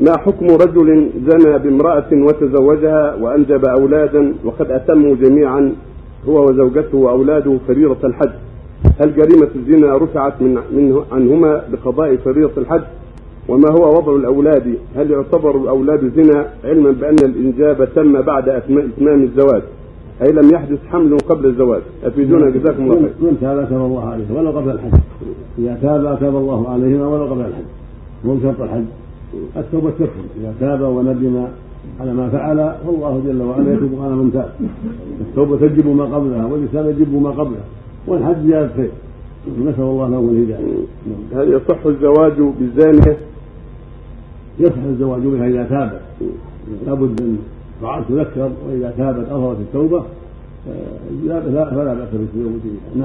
ما حكم رجل زنى بامرأة وتزوجها وأنجب أولادا وقد أتموا جميعا هو وزوجته وأولاده فريضة الحج؟ هل جريمة الزنا رفعت من منه عنهما بقضاء فريضة الحج؟ وما هو وضع الأولاد؟ هل يعتبر الأولاد زنا علما بأن الإنجاب تم بعد إتمام الزواج؟ أي لم يحدث حمل قبل الزواج؟ أفيدونا؟ جزاكم الله خير. من تاب تاب الله عليه ولو قبل الحج. إذا تاب تاب الله عليهما ولو قبل الحج. مو شرط الحج. التوبة تكفر إذا تاب وندم على ما فعل فالله جل وعلا يتوب على من تاب. التوبة تجب ما قبلها والإسلام يجب ما قبلها والحج زيادة خير نسأل الله له الهداية. هل يصح الزواج بالزانية؟ يصح الزواج بها إذا تابت لابد أن تذكر وإذا تابت أظهرت التوبة فلا بأس بالزواج نعم.